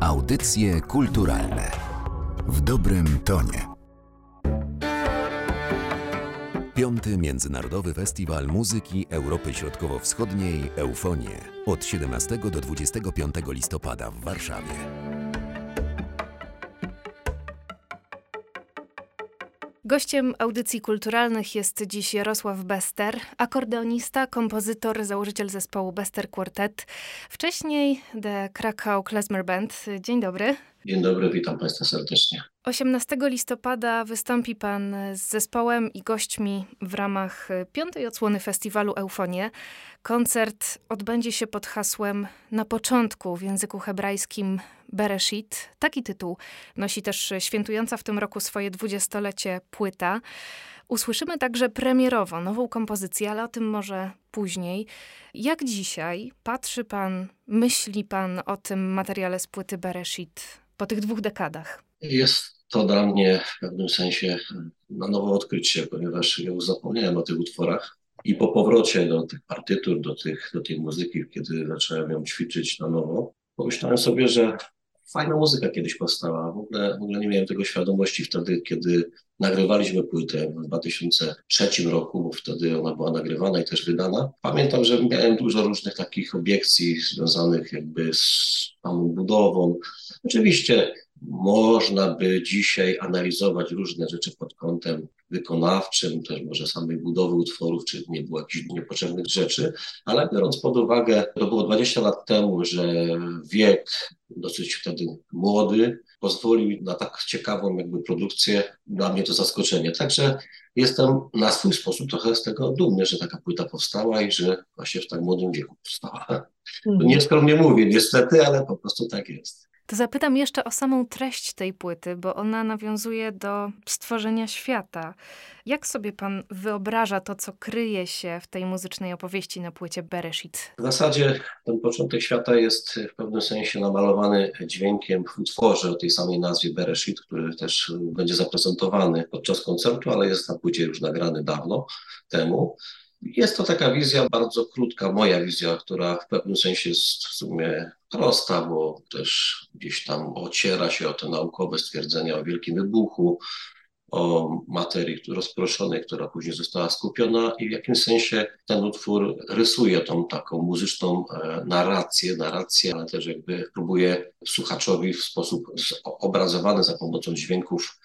Audycje kulturalne w dobrym tonie. Piąty Międzynarodowy Festiwal Muzyki Europy Środkowo-Wschodniej Eufonie od 17 do 25 listopada w Warszawie. Gościem audycji kulturalnych jest dziś Jarosław Bester, akordeonista, kompozytor, założyciel zespołu Bester Quartet. Wcześniej The Krakow Klezmer Band. Dzień dobry. Dzień dobry, witam Państwa serdecznie. 18 listopada wystąpi Pan z zespołem i gośćmi w ramach piątej odsłony festiwalu Eufonie. Koncert odbędzie się pod hasłem Na początku w języku hebrajskim Bereshit. Taki tytuł nosi też świętująca w tym roku swoje dwudziestolecie płyta. Usłyszymy także premierowo nową kompozycję, ale o tym może później. Jak dzisiaj patrzy Pan, myśli Pan o tym materiale z płyty Bereshit po tych dwóch dekadach? Jest to dla mnie w pewnym sensie na nowo odkrycie, ponieważ ja już zapomniałem o tych utworach. I po powrocie do tych partytur, do, tych, do tej muzyki, kiedy zacząłem ją ćwiczyć na nowo, pomyślałem sobie, że fajna muzyka kiedyś powstała. W ogóle, w ogóle nie miałem tego świadomości wtedy, kiedy nagrywaliśmy płytę w 2003 roku, bo wtedy ona była nagrywana i też wydana. Pamiętam, że miałem dużo różnych takich obiekcji związanych jakby z samą budową. Oczywiście można by dzisiaj analizować różne rzeczy pod kątem wykonawczym, też może samej budowy utworów, czy nie było jakichś niepotrzebnych rzeczy, ale biorąc pod uwagę, to było 20 lat temu, że wiek dosyć wtedy młody, pozwolił na tak ciekawą jakby produkcję, dla mnie to zaskoczenie. Także jestem na swój sposób trochę z tego dumny, że taka płyta powstała i że właśnie w tak młodym wieku powstała. Mhm. Nieskromnie mówię niestety, ale po prostu tak jest. To zapytam jeszcze o samą treść tej płyty, bo ona nawiązuje do stworzenia świata. Jak sobie pan wyobraża to, co kryje się w tej muzycznej opowieści na płycie Bereshit? W zasadzie ten początek świata jest w pewnym sensie namalowany dźwiękiem w utworze o tej samej nazwie Bereshit, który też będzie zaprezentowany podczas koncertu, ale jest na płycie już nagrany dawno temu. Jest to taka wizja bardzo krótka, moja wizja, która w pewnym sensie jest w sumie prosta, bo też gdzieś tam ociera się o te naukowe stwierdzenia o wielkim wybuchu, o materii rozproszonej, która później została skupiona i w jakimś sensie ten utwór rysuje tą taką muzyczną e, narrację, narrację, ale też jakby próbuje słuchaczowi w sposób obrazowany za pomocą dźwięków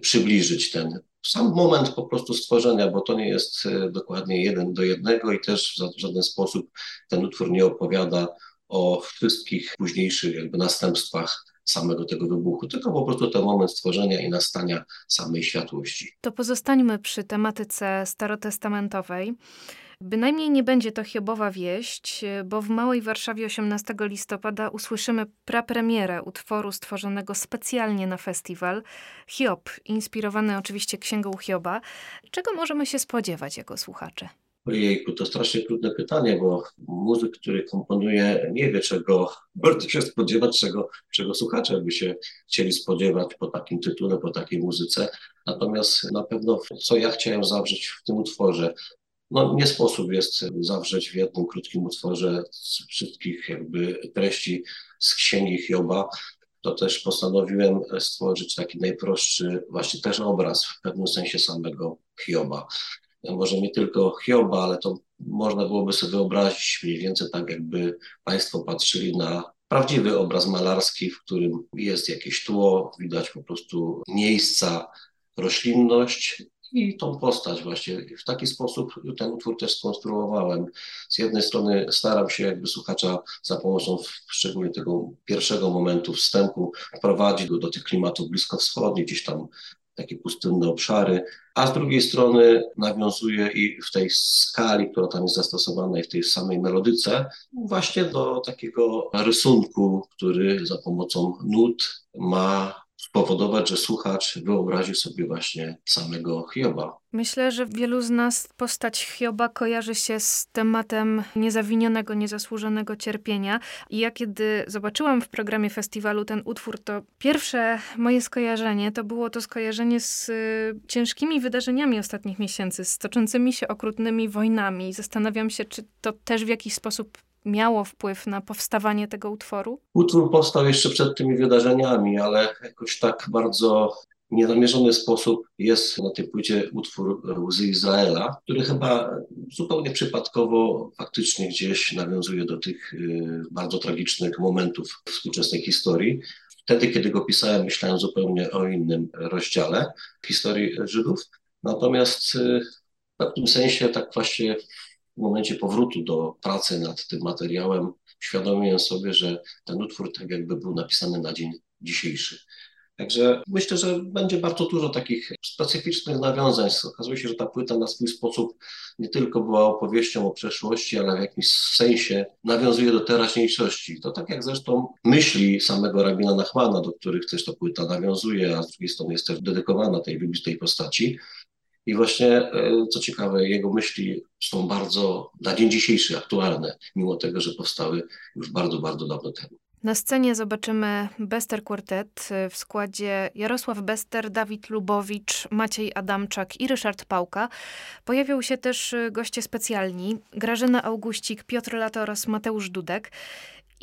przybliżyć ten sam moment po prostu stworzenia, bo to nie jest e, dokładnie jeden do jednego i też w żaden sposób ten utwór nie opowiada o wszystkich późniejszych jakby następstwach samego tego wybuchu, tylko po prostu ten moment stworzenia i nastania samej światłości. To pozostańmy przy tematyce starotestamentowej. Bynajmniej nie będzie to Hiobowa wieść, bo w Małej Warszawie 18 listopada usłyszymy prapremierę utworu stworzonego specjalnie na festiwal. Hiob, inspirowany oczywiście księgą Hioba. Czego możemy się spodziewać jako słuchacze? Ojejku, to strasznie trudne pytanie, bo muzyk, który komponuje, nie wie czego bardzo się spodziewać, czego, czego słuchacze by się chcieli spodziewać po takim tytule, po takiej muzyce. Natomiast na pewno, co ja chciałem zawrzeć w tym utworze, no nie sposób jest zawrzeć w jednym krótkim utworze wszystkich jakby treści z księgi Hioba. To też postanowiłem stworzyć taki najprostszy właśnie też obraz w pewnym sensie samego Hioba może nie tylko Hioba, ale to można byłoby sobie wyobrazić mniej więcej tak, jakby Państwo patrzyli na prawdziwy obraz malarski, w którym jest jakieś tło, widać po prostu miejsca, roślinność i tą postać właśnie. W taki sposób ten utwór też skonstruowałem. Z jednej strony staram się jakby słuchacza za pomocą szczególnie tego pierwszego momentu wstępu wprowadzić go do tych klimatów bliskowschodnich, gdzieś tam takie pustynne obszary, a z drugiej strony nawiązuje i w tej skali, która tam jest zastosowana i w tej samej melodyce, właśnie do takiego rysunku, który za pomocą nut ma spowodować, że słuchacz wyobrazi sobie właśnie samego Hioba. Myślę, że wielu z nas postać Hioba kojarzy się z tematem niezawinionego, niezasłużonego cierpienia. I ja kiedy zobaczyłam w programie festiwalu ten utwór, to pierwsze moje skojarzenie to było to skojarzenie z y, ciężkimi wydarzeniami ostatnich miesięcy, z toczącymi się okrutnymi wojnami. Zastanawiam się, czy to też w jakiś sposób miało wpływ na powstawanie tego utworu? Utwór powstał jeszcze przed tymi wydarzeniami, ale jakoś tak bardzo niezamierzony sposób jest na tej płycie utwór Łzy Izraela, który chyba zupełnie przypadkowo faktycznie gdzieś nawiązuje do tych y, bardzo tragicznych momentów współczesnej historii. Wtedy, kiedy go pisałem, myślałem zupełnie o innym rozdziale historii Żydów. Natomiast y, w pewnym sensie, tak właśnie w momencie powrotu do pracy nad tym materiałem, uświadomiłem sobie, że ten utwór tak jakby był napisany na dzień dzisiejszy. Także myślę, że będzie bardzo dużo takich specyficznych nawiązań. Okazuje się, że ta płyta na swój sposób nie tylko była opowieścią o przeszłości, ale w jakimś sensie nawiązuje do teraźniejszości. To tak jak zresztą myśli samego rabina Nachmana, do których też ta płyta nawiązuje, a z drugiej strony jest też dedykowana tej wybitej postaci. I właśnie, e, co ciekawe, jego myśli są bardzo na dzień dzisiejszy aktualne, mimo tego, że powstały już bardzo, bardzo dawno temu. Na scenie zobaczymy Bester Quartet w składzie Jarosław Bester, Dawid Lubowicz, Maciej Adamczak i Ryszard Pałka. Pojawią się też goście specjalni Grażyna Augustik, Piotr Lato oraz Mateusz Dudek.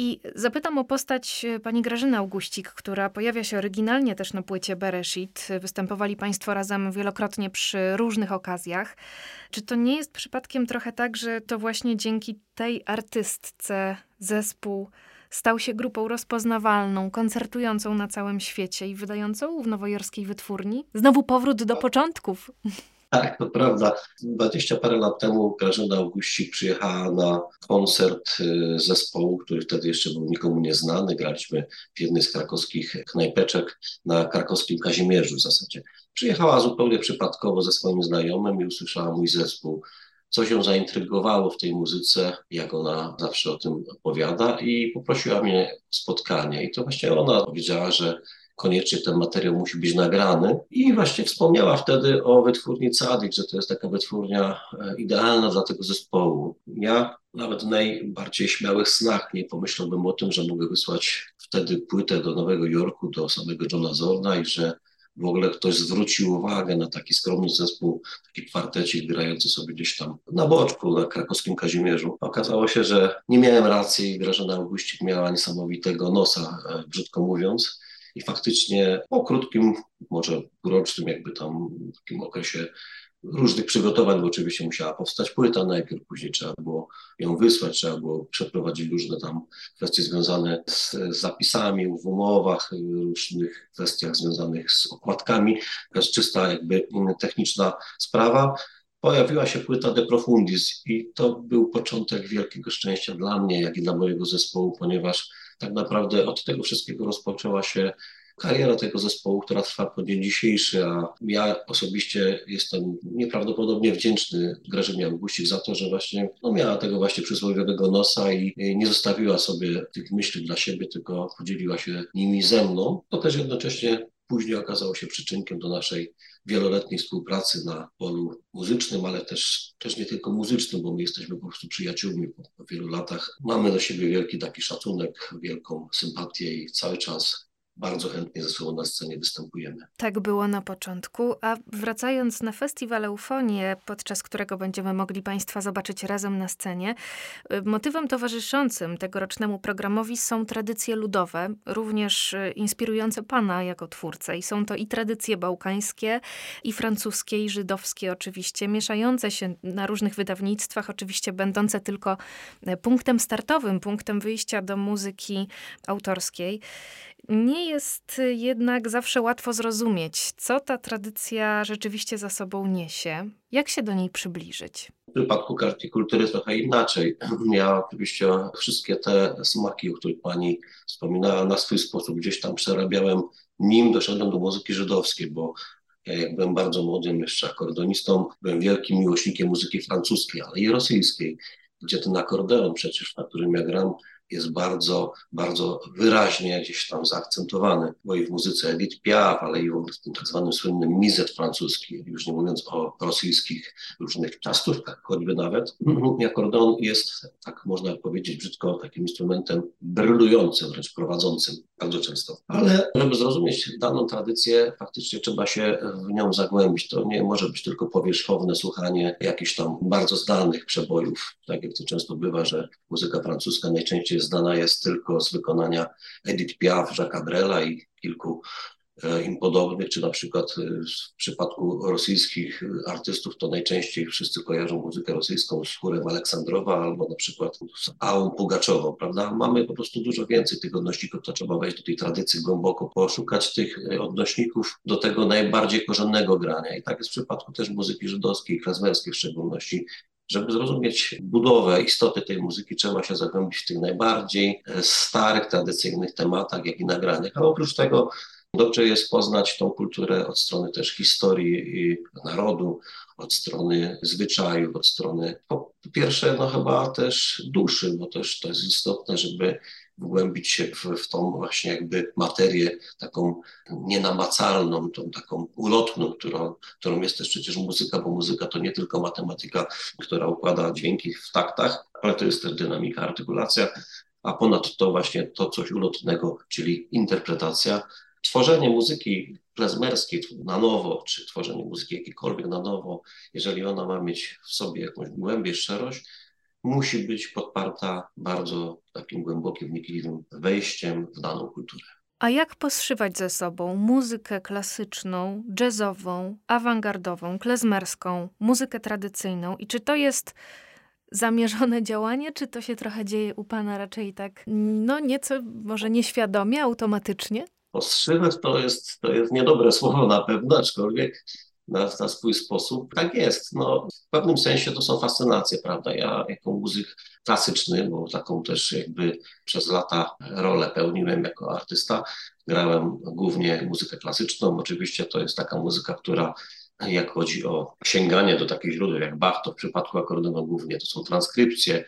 I zapytam o postać pani Grażyny Augustik, która pojawia się oryginalnie też na płycie Bereshit. Występowali państwo razem wielokrotnie przy różnych okazjach. Czy to nie jest przypadkiem trochę tak, że to właśnie dzięki tej artystce zespół Stał się grupą rozpoznawalną, koncertującą na całym świecie i wydającą w nowojorskiej wytwórni. Znowu powrót do początków. Tak, to prawda. Dwadzieścia parę lat temu Grażyna Augustik przyjechała na koncert y, zespołu, który wtedy jeszcze był nikomu nieznany. Graliśmy w jednej z krakowskich knajpeczek na krakowskim Kazimierzu w zasadzie. Przyjechała zupełnie przypadkowo ze swoim znajomym i usłyszała mój zespół co ją zaintrygowało w tej muzyce, jak ona zawsze o tym opowiada i poprosiła mnie o spotkanie. I to właśnie ona powiedziała, że koniecznie ten materiał musi być nagrany. I właśnie wspomniała wtedy o wytwórni Cadik, że to jest taka wytwórnia e, idealna dla tego zespołu. Ja nawet w najbardziej śmiałych snach nie pomyślałbym o tym, że mogę wysłać wtedy płytę do Nowego Jorku, do samego Johna Zorna i że w ogóle ktoś zwrócił uwagę na taki skromny zespół, taki kwartecik grający sobie gdzieś tam na boczku, na krakowskim Kazimierzu. Okazało się, że nie miałem racji, Grażyna Augustik miała niesamowitego nosa, e, brzydko mówiąc. I faktycznie po krótkim, może półrocznym jakby tam takim okresie różnych przygotowań, bo oczywiście musiała powstać płyta najpierw, później trzeba było ją wysłać, trzeba było przeprowadzić różne tam kwestie związane z zapisami w umowach, różnych kwestiach związanych z okładkami. To jest czysta jakby techniczna sprawa. Pojawiła się płyta De Profundis i to był początek wielkiego szczęścia dla mnie, jak i dla mojego zespołu, ponieważ tak naprawdę od tego wszystkiego rozpoczęła się kariera tego zespołu, która trwa po dzień dzisiejszy, a ja osobiście jestem nieprawdopodobnie wdzięczny Grażynie Augustik za to, że właśnie no, miała tego właśnie przysłowiowego nosa i nie zostawiła sobie tych myśli dla siebie, tylko podzieliła się nimi ze mną. To też jednocześnie później okazało się przyczynkiem do naszej wieloletniej współpracy na polu muzycznym, ale też, też nie tylko muzycznym, bo my jesteśmy po prostu przyjaciółmi po, po wielu latach. Mamy do siebie wielki taki szacunek, wielką sympatię i cały czas bardzo chętnie ze sobą na scenie występujemy. Tak było na początku, a wracając na festiwal Eufonię, podczas którego będziemy mogli Państwa zobaczyć razem na scenie, y, motywem towarzyszącym tegorocznemu programowi są tradycje ludowe, również y, inspirujące Pana jako twórcę. I są to i tradycje bałkańskie, i francuskie, i żydowskie oczywiście, mieszające się na różnych wydawnictwach, oczywiście będące tylko y, punktem startowym, punktem wyjścia do muzyki autorskiej. Nie jest jednak zawsze łatwo zrozumieć, co ta tradycja rzeczywiście za sobą niesie, jak się do niej przybliżyć. W przypadku karty kultury trochę inaczej. Ja oczywiście wszystkie te smaki, o których pani wspominała, na swój sposób gdzieś tam przerabiałem, nim doszedłem do muzyki żydowskiej, bo ja jak byłem bardzo młodym jeszcze akordonistą, byłem wielkim miłośnikiem muzyki francuskiej, ale i rosyjskiej, gdzie ten akordeon przecież, na którym ja gram, jest bardzo, bardzo wyraźnie gdzieś tam zaakcentowany, bo i w muzyce Edith Piaf, ale i w tym tak zwanym słynnym mizet francuski, już nie mówiąc o rosyjskich różnych ciastówkach, choćby nawet. Akordeon jest, tak można powiedzieć brzydko, takim instrumentem brylującym, wręcz prowadzącym bardzo często. Ale żeby zrozumieć daną tradycję, faktycznie trzeba się w nią zagłębić. To nie może być tylko powierzchowne słuchanie jakichś tam bardzo znanych przebojów, tak jak to często bywa, że muzyka francuska najczęściej znana jest tylko z wykonania Edith Piaf, Jacques Brela i kilku E, im podobnych, czy na przykład e, w przypadku rosyjskich artystów, to najczęściej wszyscy kojarzą muzykę rosyjską z chórem Aleksandrowa albo na przykład z Ałą Pugaczową, prawda? Mamy po prostu dużo więcej tych odnośników, to trzeba wejść do tej tradycji głęboko, poszukać tych e, odnośników do tego najbardziej korzennego grania. I tak jest w przypadku też muzyki żydowskiej, klezmerskiej w szczególności, żeby zrozumieć budowę, istoty tej muzyki, trzeba się zagłębić w tych najbardziej starych, tradycyjnych tematach, jak i nagraniach. A oprócz tego Dobrze jest poznać tą kulturę od strony też historii narodu, od strony zwyczaju, od strony po pierwsze no chyba też duszy, bo też to jest istotne, żeby wgłębić się w, w tą właśnie jakby materię taką nienamacalną, tą taką ulotną, którą, którą jest też przecież muzyka, bo muzyka to nie tylko matematyka, która układa dźwięki w taktach, ale to jest też dynamika, artykulacja, a ponadto właśnie to coś ulotnego, czyli interpretacja, tworzenie muzyki klezmerskiej na nowo, czy tworzenie muzyki jakiejkolwiek na nowo, jeżeli ona ma mieć w sobie jakąś głębię, szczerość, musi być podparta bardzo takim głębokim, wnikliwym wejściem w daną kulturę. A jak poszywać ze sobą muzykę klasyczną, jazzową, awangardową, klezmerską, muzykę tradycyjną? I czy to jest zamierzone działanie, czy to się trochę dzieje u Pana raczej tak, no nieco może nieświadomie, automatycznie? Postrzymać to jest, to jest niedobre słowo na pewno, aczkolwiek na, na swój sposób tak jest. No, w pewnym sensie to są fascynacje, prawda? Ja jako muzyk klasyczny, bo taką też jakby przez lata rolę pełniłem jako artysta, grałem głównie muzykę klasyczną. Oczywiście to jest taka muzyka, która jak chodzi o sięganie do takich źródeł jak Bach, to w przypadku akordeonu głównie to są transkrypcje,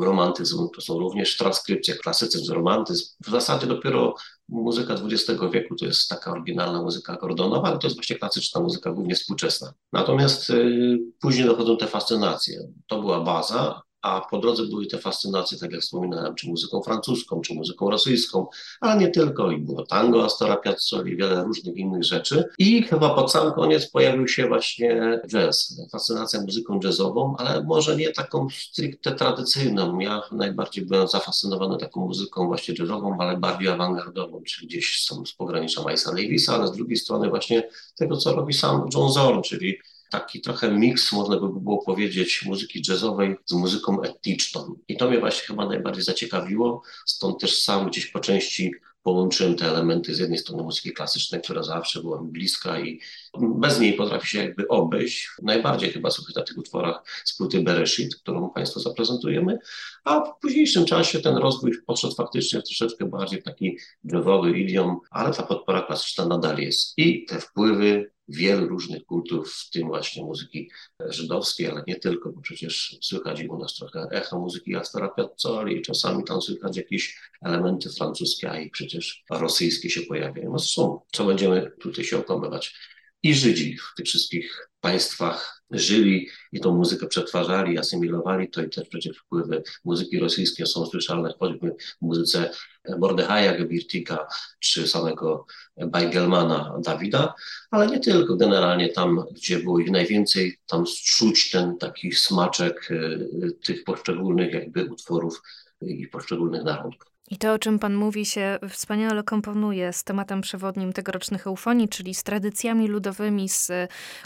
romantyzm to są również transkrypcje, klasycyzm, romantyzm. W zasadzie dopiero muzyka XX wieku to jest taka oryginalna muzyka akordeonowa, ale to jest właśnie klasyczna muzyka, głównie współczesna. Natomiast y, później dochodzą te fascynacje. To była baza, a po drodze były te fascynacje, tak jak wspominałem, czy muzyką francuską, czy muzyką rosyjską, ale nie tylko. I było tango Astora Piazzoli, wiele różnych innych rzeczy. I chyba pod sam koniec pojawił się właśnie jazz, fascynacja muzyką jazzową, ale może nie taką stricte tradycyjną. Ja najbardziej byłem zafascynowany taką muzyką właśnie jazzową, ale bardziej awangardową, czyli gdzieś są z pogranicza Milesa Davisa, ale z drugiej strony właśnie tego, co robi sam John Zorn, czyli taki trochę miks, można by było powiedzieć, muzyki jazzowej z muzyką etniczną. I to mnie właśnie chyba najbardziej zaciekawiło, stąd też sam gdzieś po części połączyłem te elementy z jednej strony muzyki klasycznej, która zawsze była mi bliska i bez niej potrafi się jakby obejść. Najbardziej chyba słychać na tych utworach z płyty Bereshit, którą Państwu zaprezentujemy, a w późniejszym czasie ten rozwój poszedł faktycznie troszeczkę bardziej w taki jazzowy idiom, ale ta podpora klasyczna nadal jest. I te wpływy wielu różnych kultów, w tym właśnie muzyki żydowskiej, ale nie tylko, bo przecież słychać u nas trochę echo muzyki Astora Piazzoli czasami tam słychać jakieś elementy francuskie, a i przecież rosyjskie się pojawiają. No są, co będziemy tutaj się okłamywać. I Żydzi w tych wszystkich państwach żyli i tą muzykę przetwarzali, asymilowali, to i też przecież wpływy muzyki rosyjskiej są słyszalne choćby w muzyce Mordechaja Gebirtika czy samego Bajgelmana Dawida, ale nie tylko, generalnie tam, gdzie było ich najwięcej, tam czuć ten taki smaczek y, tych poszczególnych jakby utworów i poszczególnych narodów. I to, o czym Pan mówi, się wspaniale komponuje z tematem przewodnim tegorocznych eufonii, czyli z tradycjami ludowymi, z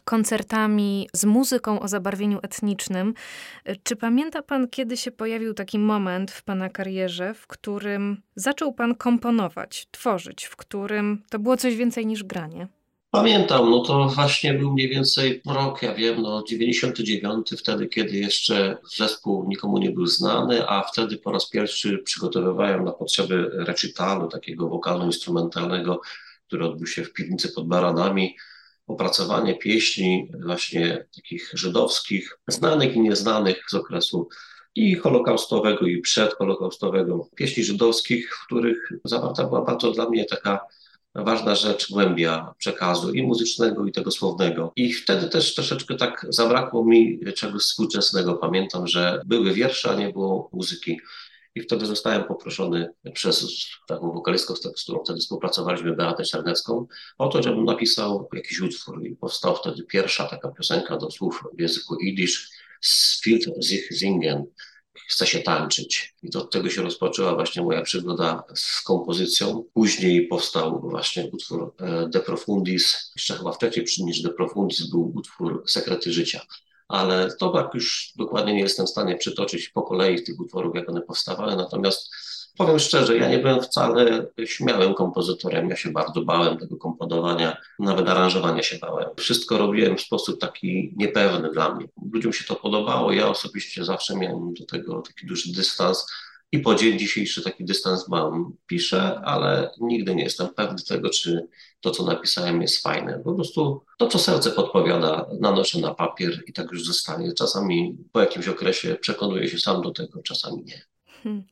koncertami, z muzyką o zabarwieniu etnicznym. Czy pamięta Pan, kiedy się pojawił taki moment w Pana karierze, w którym zaczął Pan komponować, tworzyć, w którym to było coś więcej niż granie? Pamiętam, no to właśnie był mniej więcej rok, ja wiem, no 99, wtedy, kiedy jeszcze zespół nikomu nie był znany, a wtedy po raz pierwszy przygotowywałem na potrzeby recitalu, takiego wokalno-instrumentalnego, który odbył się w piwnicy pod Baranami, opracowanie pieśni właśnie takich żydowskich, znanych i nieznanych z okresu i holokaustowego, i przedholokaustowego, pieśni żydowskich, w których zawarta była bardzo dla mnie taka ważna rzecz, głębia przekazu i muzycznego, i tego słownego. I wtedy też troszeczkę tak zabrakło mi czegoś współczesnego. Pamiętam, że były wiersze, a nie było muzyki. I wtedy zostałem poproszony przez taką wokalistkę, z którą wtedy współpracowaliśmy, Beatę Czarnecką, o to, żebym napisał jakiś utwór. I powstała wtedy pierwsza taka piosenka do słów w języku jidysz, Spielt sich singen, chce się tańczyć. I od tego się rozpoczęła właśnie moja przygoda z kompozycją. Później powstał właśnie utwór e, De Profundis, jeszcze chyba wcześniej niż De Profundis był utwór Sekrety Życia ale to tak już dokładnie nie jestem w stanie przytoczyć po kolei tych utworów, jak one powstawały, natomiast powiem szczerze, ja nie byłem wcale śmiałym kompozytorem, ja się bardzo bałem tego komponowania, nawet aranżowania się bałem. Wszystko robiłem w sposób taki niepewny dla mnie. Ludziom się to podobało, ja osobiście zawsze miałem do tego taki duży dystans, i po dzień dzisiejszy taki dystans mam, piszę, ale nigdy nie jestem pewny tego, czy to, co napisałem, jest fajne. Po prostu to, co serce podpowiada, nanoszę na papier i tak już zostanie. Czasami po jakimś okresie przekonuję się sam do tego, czasami nie. Hmm.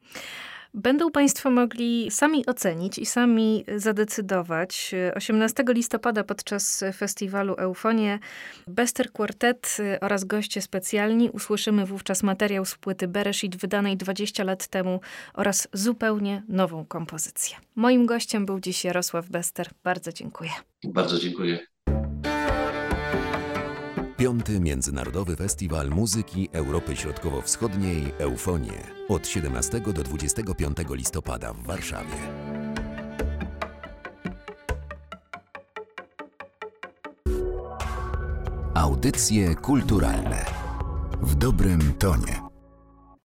Będą Państwo mogli sami ocenić i sami zadecydować. 18 listopada podczas festiwalu Eufonie Bester Quartet oraz goście specjalni usłyszymy wówczas materiał z płyty Bereshit wydanej 20 lat temu oraz zupełnie nową kompozycję. Moim gościem był dziś Jarosław Bester. Bardzo dziękuję. Bardzo dziękuję. Piąty Międzynarodowy Festiwal Muzyki Europy Środkowo-Wschodniej Eufonie od 17 do 25 listopada w Warszawie. Audycje kulturalne w dobrym tonie.